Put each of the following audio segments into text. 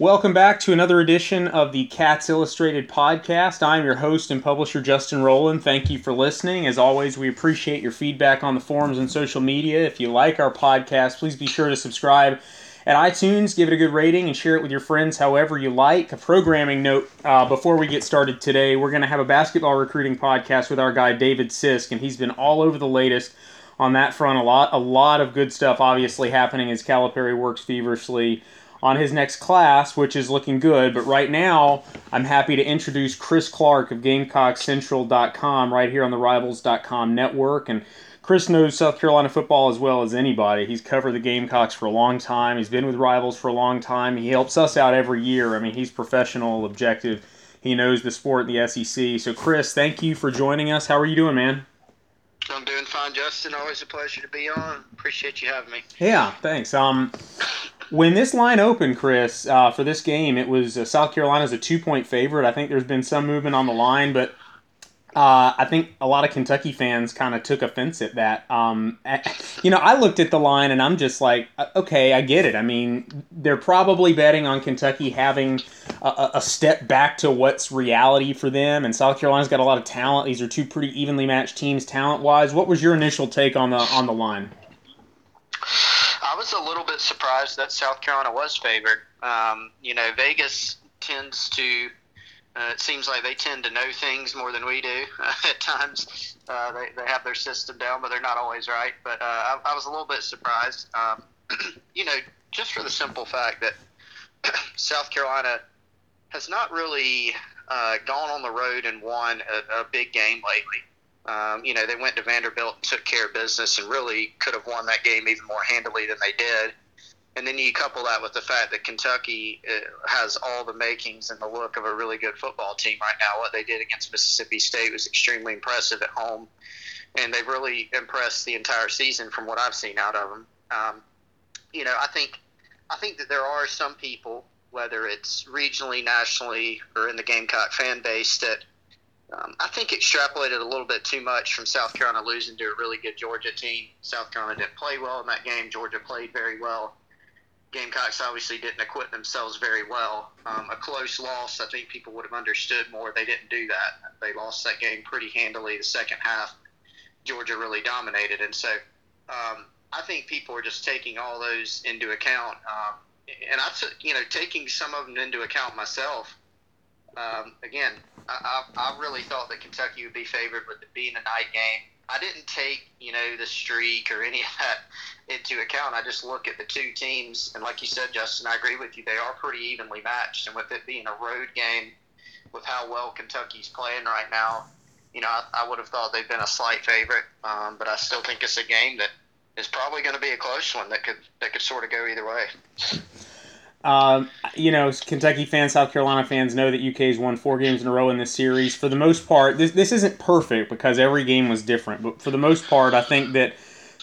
Welcome back to another edition of the Cats Illustrated podcast. I'm your host and publisher, Justin Rowland. Thank you for listening. As always, we appreciate your feedback on the forums and social media. If you like our podcast, please be sure to subscribe at iTunes, give it a good rating, and share it with your friends however you like. A programming note uh, before we get started today we're going to have a basketball recruiting podcast with our guy, David Sisk, and he's been all over the latest on that front. A lot, a lot of good stuff obviously happening as Calipari works feverishly on his next class, which is looking good. But right now, I'm happy to introduce Chris Clark of GamecockCentral.com right here on the Rivals.com network. And Chris knows South Carolina football as well as anybody. He's covered the Gamecocks for a long time. He's been with Rivals for a long time. He helps us out every year. I mean, he's professional, objective. He knows the sport the SEC. So, Chris, thank you for joining us. How are you doing, man? I'm doing fine, Justin. Always a pleasure to be on. Appreciate you having me. Yeah, thanks. Um, when this line opened, Chris, uh, for this game, it was uh, South Carolina's a two point favorite. I think there's been some movement on the line, but uh, I think a lot of Kentucky fans kind of took offense at that. Um, you know, I looked at the line and I'm just like, uh, okay, I get it. I mean, they're probably betting on Kentucky having a, a, step back to what's reality for them, and South Carolina's got a lot of talent. These are two pretty evenly matched teams talent wise. What was your initial take on the on the line? Was a little bit surprised that South Carolina was favored. Um, you know, Vegas tends to. Uh, it seems like they tend to know things more than we do uh, at times. Uh, they, they have their system down, but they're not always right. But uh, I, I, was a little bit surprised. Um, you know, just for the simple fact that South Carolina has not really uh, gone on the road and won a, a big game lately. Um, you know, they went to Vanderbilt and took care of business and really could have won that game even more handily than they did. And then you couple that with the fact that Kentucky uh, has all the makings and the look of a really good football team right now. What they did against Mississippi State was extremely impressive at home, and they've really impressed the entire season from what I've seen out of them. Um, you know, I think I think that there are some people, whether it's regionally, nationally, or in the Gamecock fan base, that um, I think extrapolated a little bit too much from South Carolina losing to a really good Georgia team. South Carolina didn't play well in that game. Georgia played very well. Gamecocks obviously didn't acquit themselves very well. Um, a close loss, I think people would have understood more. They didn't do that. They lost that game pretty handily. The second half, Georgia really dominated, and so um, I think people are just taking all those into account. Um, and I took, you know, taking some of them into account myself um, again, I, I, really thought that Kentucky would be favored with it being a night game. I didn't take, you know, the streak or any of that into account. I just look at the two teams, and like you said, Justin, I agree with you. They are pretty evenly matched, and with it being a road game, with how well Kentucky's playing right now, you know, I, I would have thought they'd been a slight favorite, um, but I still think it's a game that is probably going to be a close one that could that could sort of go either way. Um, you know, Kentucky fans, South Carolina fans know that UK's won four games in a row in this series. For the most part, this, this isn't perfect because every game was different. But for the most part, I think that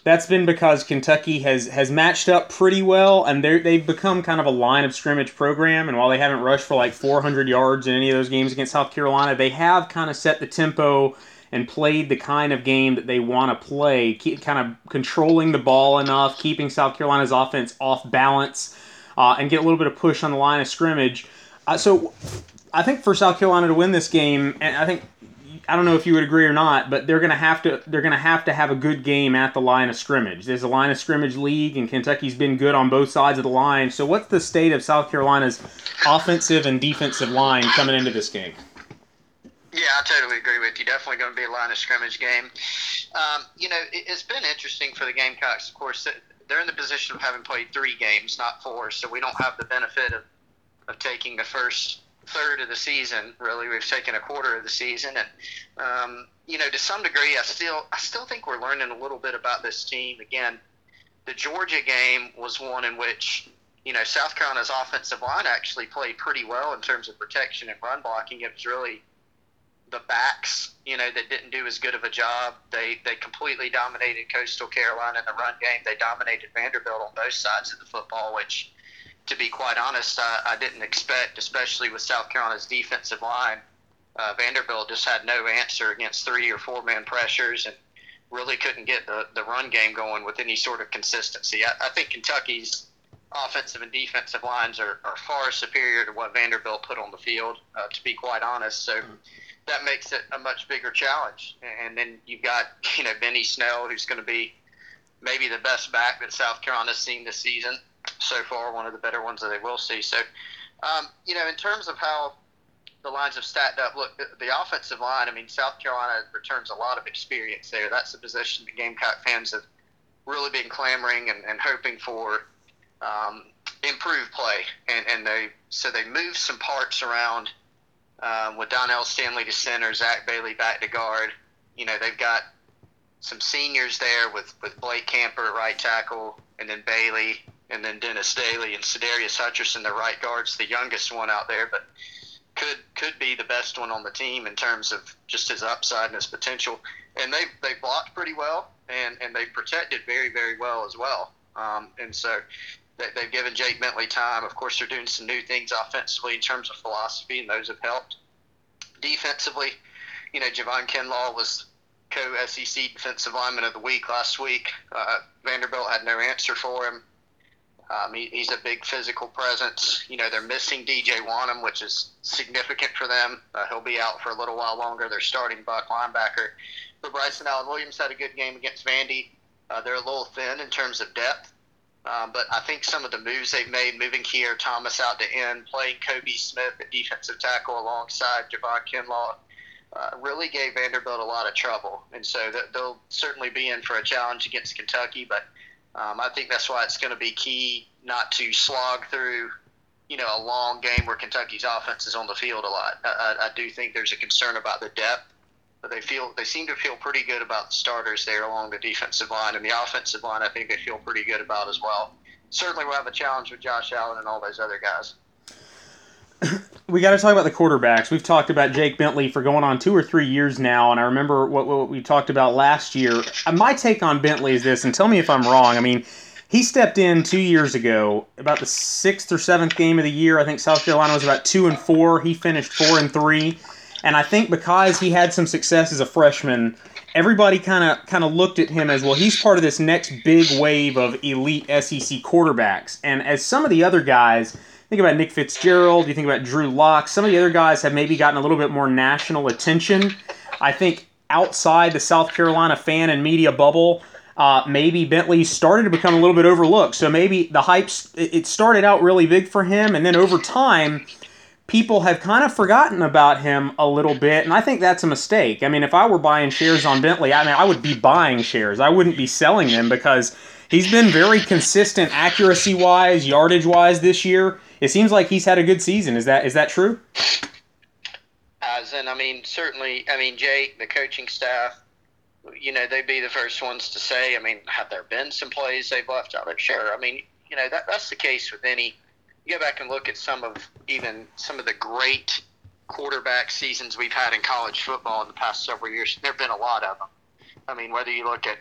that's been because Kentucky has, has matched up pretty well, and they've become kind of a line of scrimmage program. And while they haven't rushed for like 400 yards in any of those games against South Carolina, they have kind of set the tempo and played the kind of game that they want to play, keep, kind of controlling the ball enough, keeping South Carolina's offense off balance uh, and get a little bit of push on the line of scrimmage. Uh, so I think for South Carolina to win this game, and I think I don't know if you would agree or not, but they're going to have to they're going to have to have a good game at the line of scrimmage. There's a line of scrimmage league, and Kentucky's been good on both sides of the line. So, what's the state of South Carolina's offensive and defensive line coming into this game? Yeah, I totally agree with you. Definitely going to be a line of scrimmage game. Um, you know, it, has been interesting for the Gamecocks. Of course, they're in the position of having played three games, not four, so we don't have the benefit of, of taking the first third of the season. Really, we've taken a quarter of the season, and um, you know, to some degree, I still I still think we're learning a little bit about this team. Again, the Georgia game was one in which you know South Carolina's offensive line actually played pretty well in terms of protection and run blocking. It was really the backs, you know, that didn't do as good of a job. They they completely dominated Coastal Carolina in the run game. They dominated Vanderbilt on both sides of the football, which, to be quite honest, I, I didn't expect, especially with South Carolina's defensive line. Uh, Vanderbilt just had no answer against three or four man pressures and really couldn't get the, the run game going with any sort of consistency. I, I think Kentucky's offensive and defensive lines are, are far superior to what Vanderbilt put on the field, uh, to be quite honest. So that makes it a much bigger challenge. And then you've got, you know, Benny Snell, who's going to be maybe the best back that South Carolina's seen this season so far, one of the better ones that they will see. So, um, you know, in terms of how the lines have stacked up, look, the, offensive line, I mean, South Carolina returns a lot of experience there. That's a position the Gamecock fans have really been clamoring and, and hoping for um, improved play. And, and they so they moved some parts around um, with Donnell Stanley to center, Zach Bailey back to guard. You know, they've got some seniors there with, with Blake Camper at right tackle, and then Bailey, and then Dennis Daly and Sadarius Hutcherson, the right guards, the youngest one out there, but could could be the best one on the team in terms of just his upside and his potential. And they they blocked pretty well, and and they protected very very well as well. Um, and so they, they've given Jake Bentley time. Of course, they're doing some new things offensively in terms of philosophy, and those have helped. Defensively, you know, Javon Kinlaw was co-SEC Defensive Lineman of the Week last week. Uh, Vanderbilt had no answer for him. Um, he, he's a big physical presence. You know, they're missing DJ Wonnum, which is significant for them. Uh, he'll be out for a little while longer. They're starting Buck linebacker. But Bryson Allen Williams had a good game against Vandy. Uh, they're a little thin in terms of depth. Um, but I think some of the moves they've made, moving Keir Thomas out to end, playing Kobe Smith at defensive tackle alongside Javon Kinlaw, uh, really gave Vanderbilt a lot of trouble. And so that they'll certainly be in for a challenge against Kentucky. But um, I think that's why it's going to be key not to slog through, you know, a long game where Kentucky's offense is on the field a lot. I, I, I do think there's a concern about the depth but they feel they seem to feel pretty good about the starters there along the defensive line and the offensive line. I think they feel pretty good about as well. Certainly, we'll have a challenge with Josh Allen and all those other guys. we got to talk about the quarterbacks. We've talked about Jake Bentley for going on two or three years now, and I remember what, what we talked about last year. Uh, my take on Bentley is this, and tell me if I'm wrong. I mean, he stepped in two years ago, about the sixth or seventh game of the year. I think South Carolina was about two and four. He finished four and three. And I think because he had some success as a freshman, everybody kind of kind of looked at him as well. He's part of this next big wave of elite SEC quarterbacks. And as some of the other guys, think about Nick Fitzgerald, you think about Drew Lock, some of the other guys have maybe gotten a little bit more national attention. I think outside the South Carolina fan and media bubble, uh, maybe Bentley started to become a little bit overlooked. So maybe the hype it started out really big for him, and then over time people have kind of forgotten about him a little bit, and I think that's a mistake. I mean, if I were buying shares on Bentley, I mean, I would be buying shares. I wouldn't be selling them because he's been very consistent accuracy wise, yardage wise this year. It seems like he's had a good season. Is that is that true? As and I mean, certainly. I mean, Jake, the coaching staff, you know, they'd be the first ones to say. I mean, have there been some plays they've left out? Like, sure. I mean, you know, that that's the case with any you go back and look at some of even some of the great quarterback seasons we've had in college football in the past several years. There have been a lot of them. I mean, whether you look at,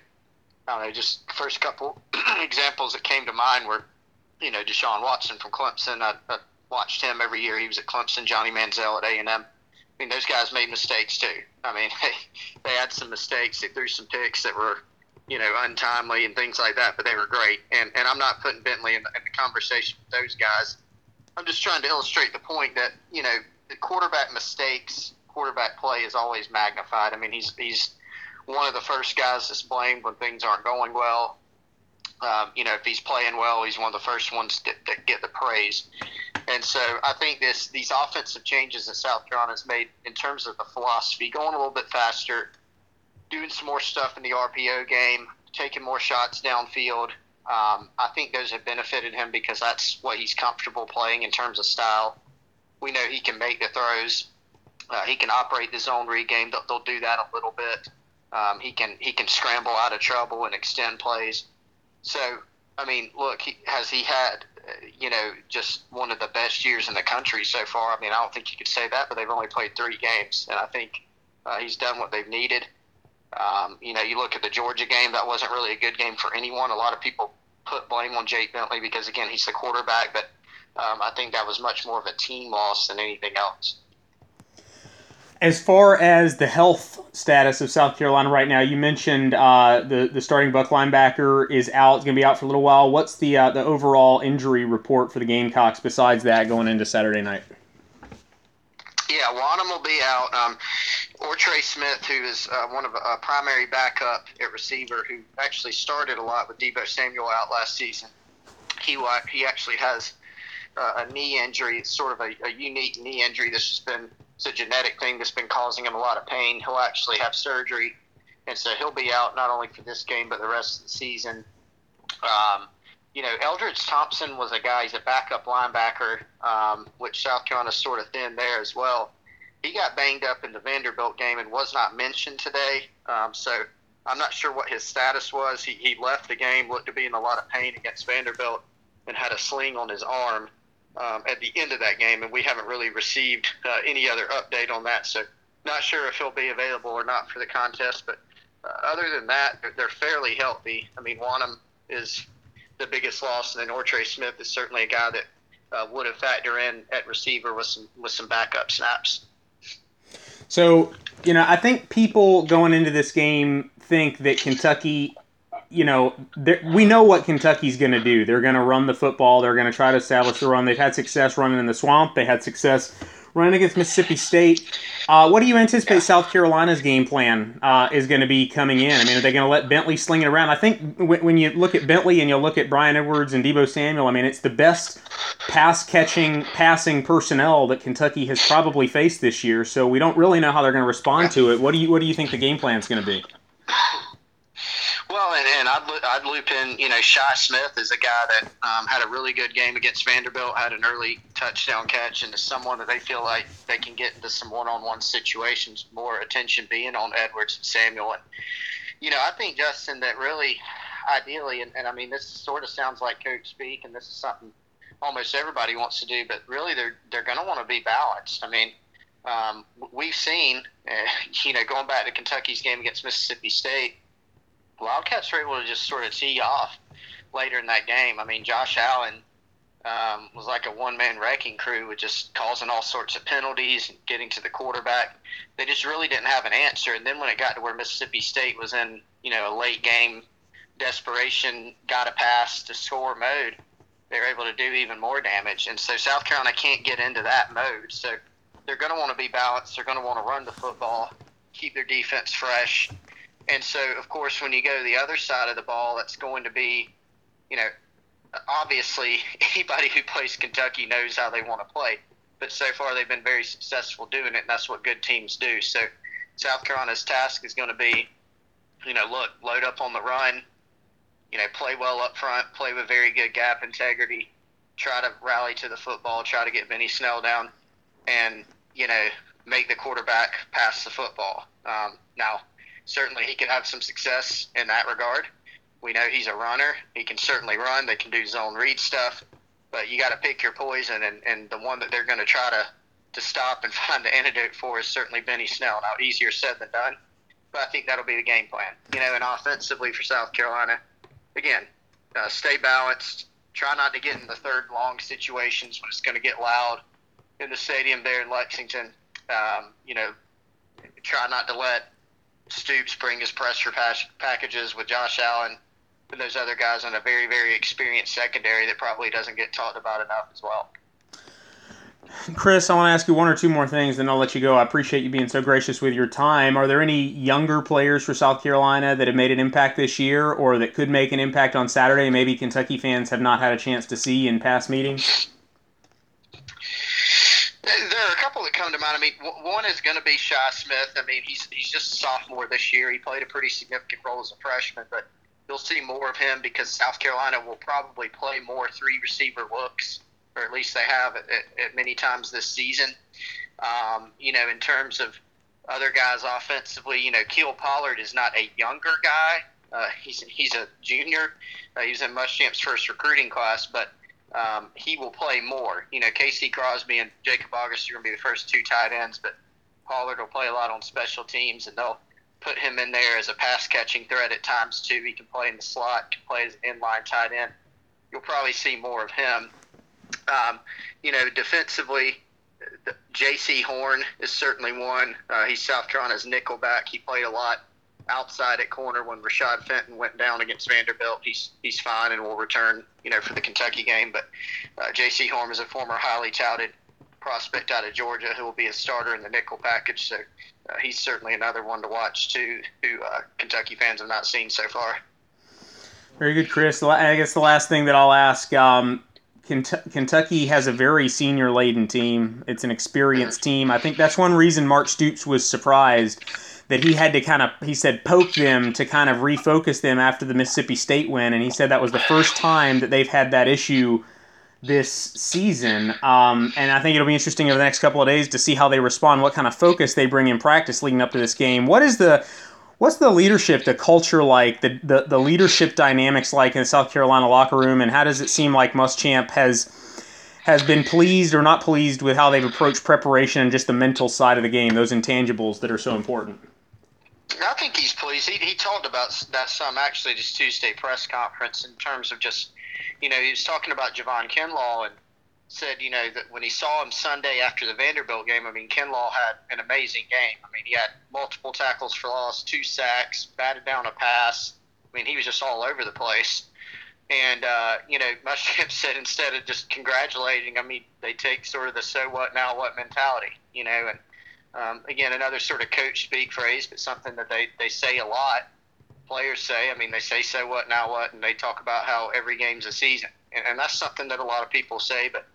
I don't know, just first couple examples that came to mind were, you know, Deshaun Watson from Clemson. I, I watched him every year. He was at Clemson. Johnny Manziel at A and M. I mean, those guys made mistakes too. I mean, they, they had some mistakes. They threw some picks that were you know, untimely and things like that, but they were great. And and I'm not putting Bentley in, in the conversation with those guys. I'm just trying to illustrate the point that you know the quarterback mistakes, quarterback play is always magnified. I mean, he's he's one of the first guys that's blamed when things aren't going well. Um, you know, if he's playing well, he's one of the first ones that, that get the praise. And so I think this these offensive changes that South Carolina's made in terms of the philosophy, going a little bit faster, doing some more stuff in the RPO game, taking more shots downfield. Um, I think those have benefited him because that's what he's comfortable playing in terms of style. We know he can make the throws. Uh, he can operate the zone read game. They'll, they'll do that a little bit. Um, he can he can scramble out of trouble and extend plays. So I mean, look, he, has he had uh, you know just one of the best years in the country so far? I mean, I don't think you could say that, but they've only played three games, and I think uh, he's done what they've needed. Um, you know, you look at the Georgia game, that wasn't really a good game for anyone. A lot of people put blame on Jake Bentley because, again, he's the quarterback, but um, I think that was much more of a team loss than anything else. As far as the health status of South Carolina right now, you mentioned uh, the the starting buck linebacker is out, it's going to be out for a little while. What's the uh, the overall injury report for the Gamecocks besides that going into Saturday night? Yeah, Wonnum will be out. Um, or Trey Smith, who is uh, one of a uh, primary backup at receiver, who actually started a lot with Deebo Samuel out last season. He he actually has uh, a knee injury. It's sort of a, a unique knee injury that's just been it's a genetic thing that's been causing him a lot of pain. He'll actually have surgery, and so he'll be out not only for this game but the rest of the season. Um, you know, Eldridge Thompson was a guy. He's a backup linebacker, um, which South Carolina sort of thin there as well. He got banged up in the Vanderbilt game and was not mentioned today. Um, so I'm not sure what his status was. He, he left the game, looked to be in a lot of pain against Vanderbilt, and had a sling on his arm um, at the end of that game, and we haven't really received uh, any other update on that. So, not sure if he'll be available or not for the contest. But uh, other than that, they're, they're fairly healthy. I mean, Wonnum is the biggest loss, and then Ortre Smith is certainly a guy that uh, would have factor in at receiver with some with some backup snaps. So, you know, I think people going into this game think that Kentucky you know, we know what Kentucky's going to do. They're going to run the football. They're going to try to establish the run. They've had success running in the swamp. They had success running against Mississippi State. Uh, what do you anticipate South Carolina's game plan uh, is going to be coming in? I mean, are they going to let Bentley sling it around? I think when, when you look at Bentley and you look at Bryan Edwards and Deebo Samuel, I mean, it's the best pass catching, passing personnel that Kentucky has probably faced this year. So we don't really know how they're going to respond to it. What do you What do you think the game plan is going to be? Well, and, and I'd, I'd loop in, you know, Shi Smith is a guy that um, had a really good game against Vanderbilt, had an early touchdown catch, and is someone that they feel like they can get into some one-on-one situations, more attention being on Edwards and Samuel. And, you know, I think, Justin, that really, ideally, and, and I mean, this sort of sounds like coach speak, and this is something almost everybody wants to do, but really they're, they're going to want to be balanced. I mean, um, we've seen, uh, you know, going back to Kentucky's game against Mississippi State – Wildcats were able to just sort of tee off later in that game. I mean, Josh Allen um, was like a one man wrecking crew with just causing all sorts of penalties and getting to the quarterback. They just really didn't have an answer. And then when it got to where Mississippi State was in, you know, a late game desperation, got a pass to score mode, they were able to do even more damage. And so South Carolina can't get into that mode. So they're going to want to be balanced. They're going to want to run the football, keep their defense fresh, and so, of course, when you go to the other side of the ball, that's going to be, you know, obviously anybody who plays Kentucky knows how they want to play. But so far, they've been very successful doing it, and that's what good teams do. So, South Carolina's task is going to be, you know, look, load up on the run, you know, play well up front, play with very good gap integrity, try to rally to the football, try to get Benny Snell down, and you know, make the quarterback pass the football. Um, now, certainly he could have some success in that regard. We know he's a runner. He can certainly run. They can do zone read stuff, but you got to pick your poison, and, and the one that they're going to try to to stop and find the antidote for is certainly Benny Snell. Now, easier said than done, but I think that'll be the game plan. You know, and offensively for South Carolina, again, uh, stay balanced. Try not to get in the third long situations when it's going to get loud in the stadium there in Lexington. Um, you know, try not to let Stoops bring his pressure packages with Josh Allen and those other guys on a very, very experienced secondary that probably doesn't get talked about enough as well. Chris, I want to ask you one or two more things, then I'll let you go. I appreciate you being so gracious with your time. Are there any younger players for South Carolina that have made an impact this year or that could make an impact on Saturday? Maybe Kentucky fans have not had a chance to see in past meetings? There are a couple that come to mind. I mean, one is going to be Shi Smith. I mean, he's he's just a sophomore this year. He played a pretty significant role as a freshman, but you'll see more of him because South Carolina will probably play more three receiver looks, or at least they have at, at, at many times this season. Um, you know, in terms of other guys offensively, you know, Kiel Pollard is not a younger guy. Uh, he's he's a junior. Uh, he was in Muschamp's first recruiting class, but um, he will play more. You know, Casey Crosby and Jacob August are going to be the first two tight ends, but Pollard will play a lot on special teams, and they'll put him in there as a pass catching threat at times too. He can play in the slot, can play as inline tight end. You'll probably see more of him. Um, you know, defensively, Jaycee Horn is certainly one. Uh, he's South Carolina's nickelback. He played a lot outside at corner when Rashad Fenton went down against Vanderbilt. He's he's fine and will return, you know, for the Kentucky game. But uh, Jaycee Horn is a former highly touted prospect out of Georgia who will be a starter in the nickel package. So uh, he's certainly another one to watch too, who uh, Kentucky fans have not seen so far. Very good, Chris. I guess the last thing that I'll ask. Um, Kentucky has a very senior laden team. It's an experienced team. I think that's one reason Mark Stoops was surprised that he had to kind of he said poke them to kind of refocus them after the Mississippi State win, and he said that was the first time that they've had that issue this season. Um, and I think it'll be interesting over the next couple of days to see how they respond, what kind of focus they bring in practice leading up to this game. What is the what's the leadership, the culture like, the, the, the leadership dynamics like in the South Carolina locker room, and how does it seem like Muschamp has has been pleased or not pleased with how they've approached preparation and just the mental side of the game, those intangibles that are so important? I think he's pleased. He, he talked about that some actually this Tuesday press conference in terms of just you know, he was talking about Javon Kinlaw and said, you know, that when he saw him Sunday after the Vanderbilt game, I mean, Kinlaw had an amazing game. I mean, he had multiple tackles for loss, two sacks, batted down a pass. I mean, he was just all over the place. And, uh, you know, Muschamp said instead of just congratulating, I mean, they take sort of the so what, now what mentality, you know, and um, again, another sort of coach speak phrase, but something that they, they say a lot players say. I mean, they say so what now what, and they talk about how every game's a season, and, and that's something that a lot of people say. But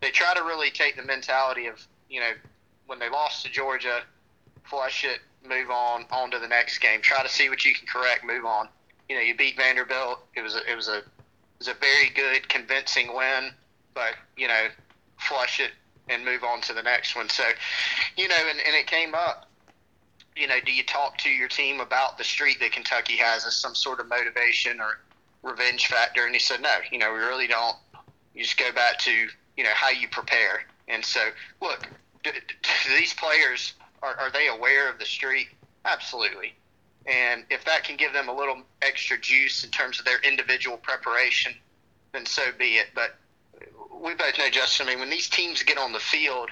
they try to really take the mentality of you know when they lost to Georgia, flush it, move on, on to the next game. Try to see what you can correct, move on. You know, you beat Vanderbilt. It was a, it was a it was a very good, convincing win, but you know, flush it and move on to the next one. So, you know, and, and it came up you know, do you talk to your team about the streak that Kentucky has as some sort of motivation or revenge factor? And he said, no, you know, we really don't. You just go back to, you know, how you prepare. And so, look, do, do these players, are, are they aware of the streak? Absolutely. And if that can give them a little extra juice in terms of their individual preparation, then so be it. But we both know, Justin, I mean, when these teams get on the field,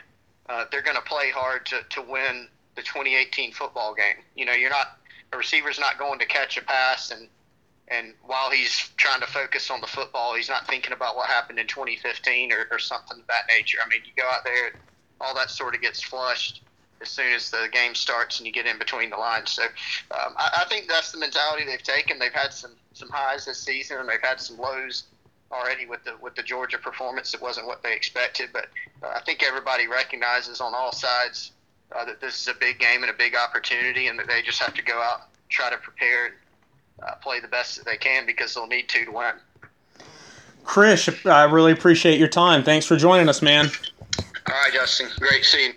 uh, they're going to play hard to, to win the 2018 football game. You know, you're not a receiver's not going to catch a pass and and while he's trying to focus on the football, he's not thinking about what happened in 2015 or, or something of that nature. I mean, you go out there, all that sort of gets flushed as soon as the game starts and you get in between the lines. So um, I, I think that's the mentality they've taken. They've had some some highs this season and they've had some lows already with the with the Georgia performance. It wasn't what they expected, but uh, I think everybody recognizes on all sides uh, that this is a big game and a big opportunity, and that they just have to go out, try to prepare, and uh, play the best that they can because they'll need to to win. Chris, I really appreciate your time. Thanks for joining us, man. All right, Justin. Great seeing.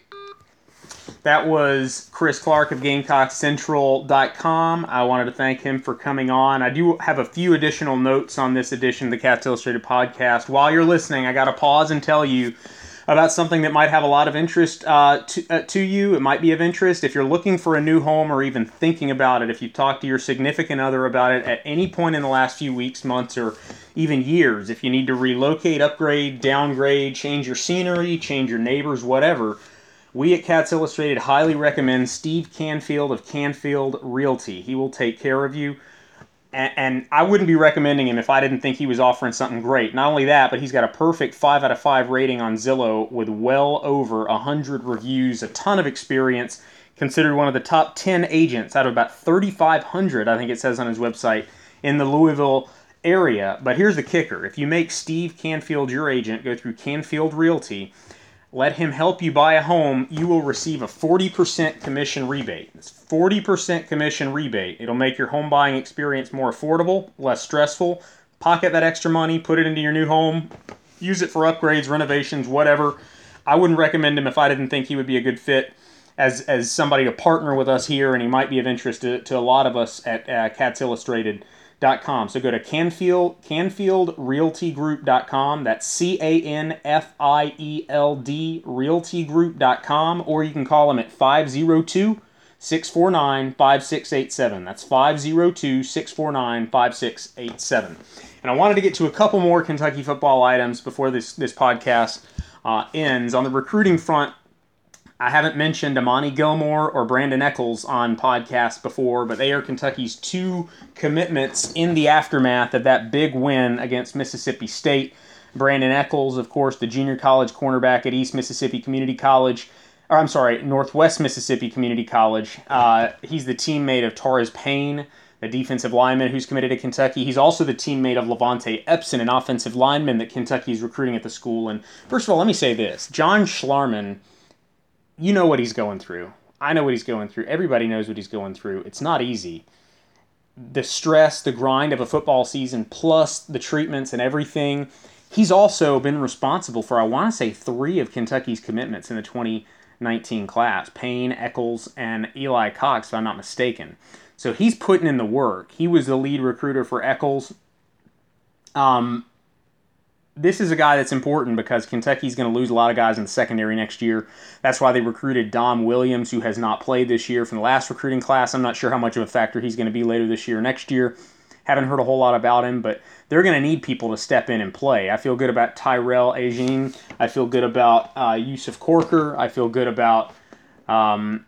That was Chris Clark of GamecockCentral.com. I wanted to thank him for coming on. I do have a few additional notes on this edition of the Cats Illustrated podcast. While you're listening, I got to pause and tell you about something that might have a lot of interest uh, to, uh, to you. It might be of interest if you're looking for a new home or even thinking about it. If you talk to your significant other about it at any point in the last few weeks, months, or even years, if you need to relocate, upgrade, downgrade, change your scenery, change your neighbors, whatever. We at Cats Illustrated highly recommend Steve Canfield of Canfield Realty. He will take care of you and, I wouldn't be recommending him if I didn't think he was offering something great. Not only that, but he's got a perfect 5 out of 5 rating on Zillow with well over 100 reviews, a ton of experience, considered one of the top 10 agents out of about 3,500, I think it says on his website, in the Louisville area. But here's the kicker if you make Steve Canfield your agent, go through Canfield Realty let him help you buy a home, you will receive a 40% commission rebate. It's 40% commission rebate. It'll make your home buying experience more affordable, less stressful. Pocket that extra money, put it into your new home, use it for upgrades, renovations, whatever. I wouldn't recommend him if I didn't think he would be a good fit as, as somebody to partner with us here, and he might be of interest to, to a lot of us at uh, Cats Illustrated So go to Canfield, CanfieldRealtyGroup.com. That's C A N F I E L D RealtyGroup.com, or you can call them at 502 649 5687. That's 502 649 5687. And I wanted to get to a couple more Kentucky football items before this, this podcast uh, ends. On the recruiting front, I haven't mentioned Amani Gilmore or Brandon Echols on podcasts before, but they are Kentucky's two commitments in the aftermath of that big win against Mississippi State. Brandon Echols, of course, the junior college cornerback at East Mississippi Community College, or I'm sorry, Northwest Mississippi Community College. Uh, he's the teammate of Torres Payne, the defensive lineman who's committed to Kentucky. He's also the teammate of Levante Epson, an offensive lineman that Kentucky is recruiting at the school. And first of all, let me say this John Schlarman you know what he's going through. I know what he's going through. Everybody knows what he's going through. It's not easy. The stress, the grind of a football season, plus the treatments and everything. He's also been responsible for, I want to say, three of Kentucky's commitments in the 2019 class Payne, Echols, and Eli Cox, if I'm not mistaken. So he's putting in the work. He was the lead recruiter for Echols. Um, this is a guy that's important because Kentucky's going to lose a lot of guys in the secondary next year. That's why they recruited Dom Williams, who has not played this year from the last recruiting class. I'm not sure how much of a factor he's going to be later this year next year. Haven't heard a whole lot about him, but they're going to need people to step in and play. I feel good about Tyrell Ajian. I feel good about uh, Yusuf Corker. I feel good about um,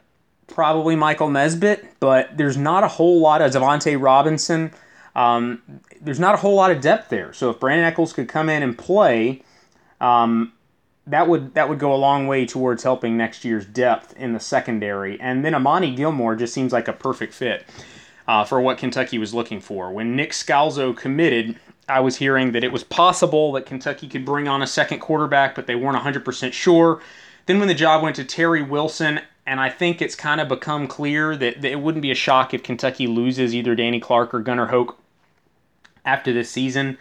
probably Michael Nesbitt, but there's not a whole lot of Devontae Robinson. Um, there's not a whole lot of depth there. So if Brandon Echols could come in and play, um, that would that would go a long way towards helping next year's depth in the secondary. And then Amani Gilmore just seems like a perfect fit uh, for what Kentucky was looking for. When Nick Scalzo committed, I was hearing that it was possible that Kentucky could bring on a second quarterback, but they weren't 100% sure. Then when the job went to Terry Wilson, and I think it's kind of become clear that, that it wouldn't be a shock if Kentucky loses either Danny Clark or Gunnar Hoke after this season.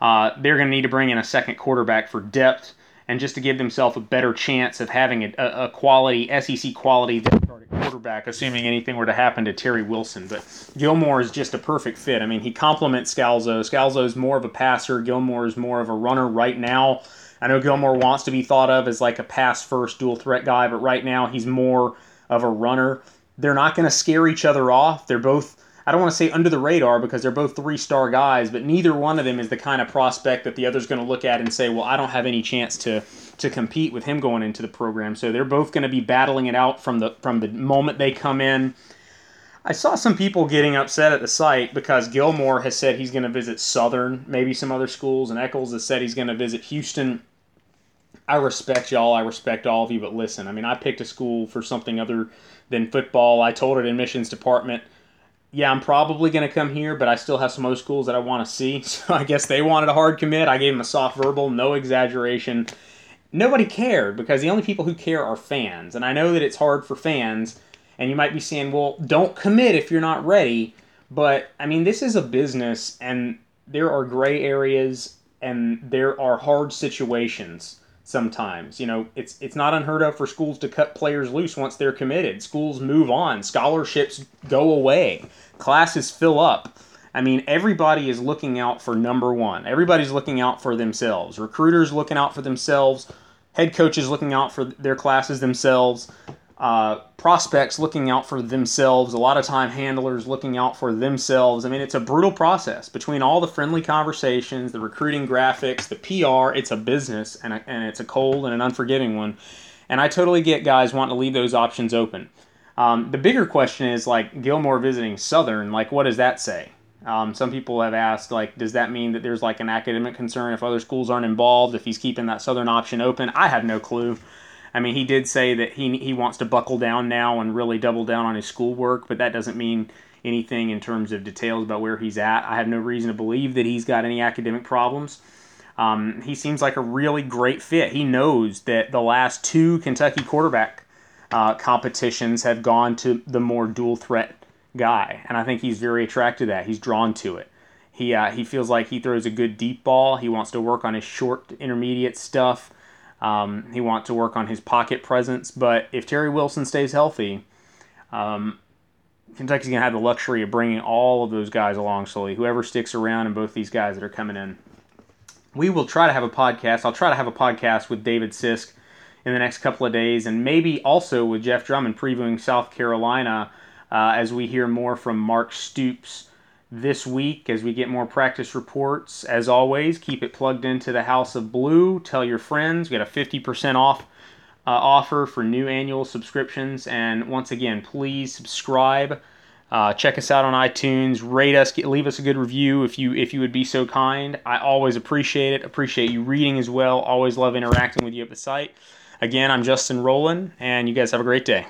Uh, they're going to need to bring in a second quarterback for depth and just to give themselves a better chance of having a, a quality SEC quality quarterback, assuming anything were to happen to Terry Wilson. But Gilmore is just a perfect fit. I mean, he complements Scalzo. Scalzo is more of a passer. Gilmore is more of a runner right now. I know Gilmore wants to be thought of as like a pass first dual threat guy, but right now he's more of a runner. They're not going to scare each other off. They're both I don't want to say under the radar because they're both three star guys, but neither one of them is the kind of prospect that the other's going to look at and say, well, I don't have any chance to to compete with him going into the program. So they're both going to be battling it out from the from the moment they come in. I saw some people getting upset at the site because Gilmore has said he's going to visit Southern, maybe some other schools, and Echols has said he's going to visit Houston. I respect y'all. I respect all of you, but listen, I mean, I picked a school for something other than football. I told it admissions department yeah, I'm probably going to come here, but I still have some other schools that I want to see. So I guess they wanted a hard commit. I gave them a soft verbal, no exaggeration. Nobody cared because the only people who care are fans. And I know that it's hard for fans, and you might be saying, well, don't commit if you're not ready. But I mean, this is a business, and there are gray areas, and there are hard situations sometimes. You know, it's it's not unheard of for schools to cut players loose once they're committed. Schools move on, scholarships go away, classes fill up. I mean, everybody is looking out for number one. Everybody's looking out for themselves. Recruiters looking out for themselves. Head coaches looking out for their classes themselves uh, prospects looking out for themselves, a lot of time handlers looking out for themselves. I mean, it's a brutal process between all the friendly conversations, the recruiting graphics, the PR. It's a business, and, a, and it's a cold and an unforgiving one. And I totally get guys wanting to leave those options open. Um, the bigger question is like Gilmore visiting Southern, like, what does that say? Um, some people have asked, like, does that mean that there's like an academic concern if other schools aren't involved, if he's keeping that Southern option open? I have no clue. I mean, he did say that he he wants to buckle down now and really double down on his schoolwork, but that doesn't mean anything in terms of details about where he's at. I have no reason to believe that he's got any academic problems. Um, he seems like a really great fit. He knows that the last two Kentucky quarterback uh, competitions have gone to the more dual threat guy, and I think he's very attracted to that. He's drawn to it. He uh, he feels like he throws a good deep ball. He wants to work on his short intermediate stuff. Um, he wants to work on his pocket presence, but if Terry Wilson stays healthy, um, Kentucky's going to have the luxury of bringing all of those guys along slowly. Whoever sticks around and both these guys that are coming in. We will try to have a podcast. I'll try to have a podcast with David Sisk in the next couple of days, and maybe also with Jeff Drummond previewing South Carolina uh, as we hear more from Mark Stoops this week as we get more practice reports. As always, keep it plugged into the House of Blue. Tell your friends. We got a 50% off uh, offer for new annual subscriptions. And once again, please subscribe. Uh, check us out on iTunes. Rate us. Get, leave us a good review if you if you would be so kind. I always appreciate it. Appreciate you reading as well. Always love interacting with you at the site. Again, I'm Justin Rowland, and you guys have a great day.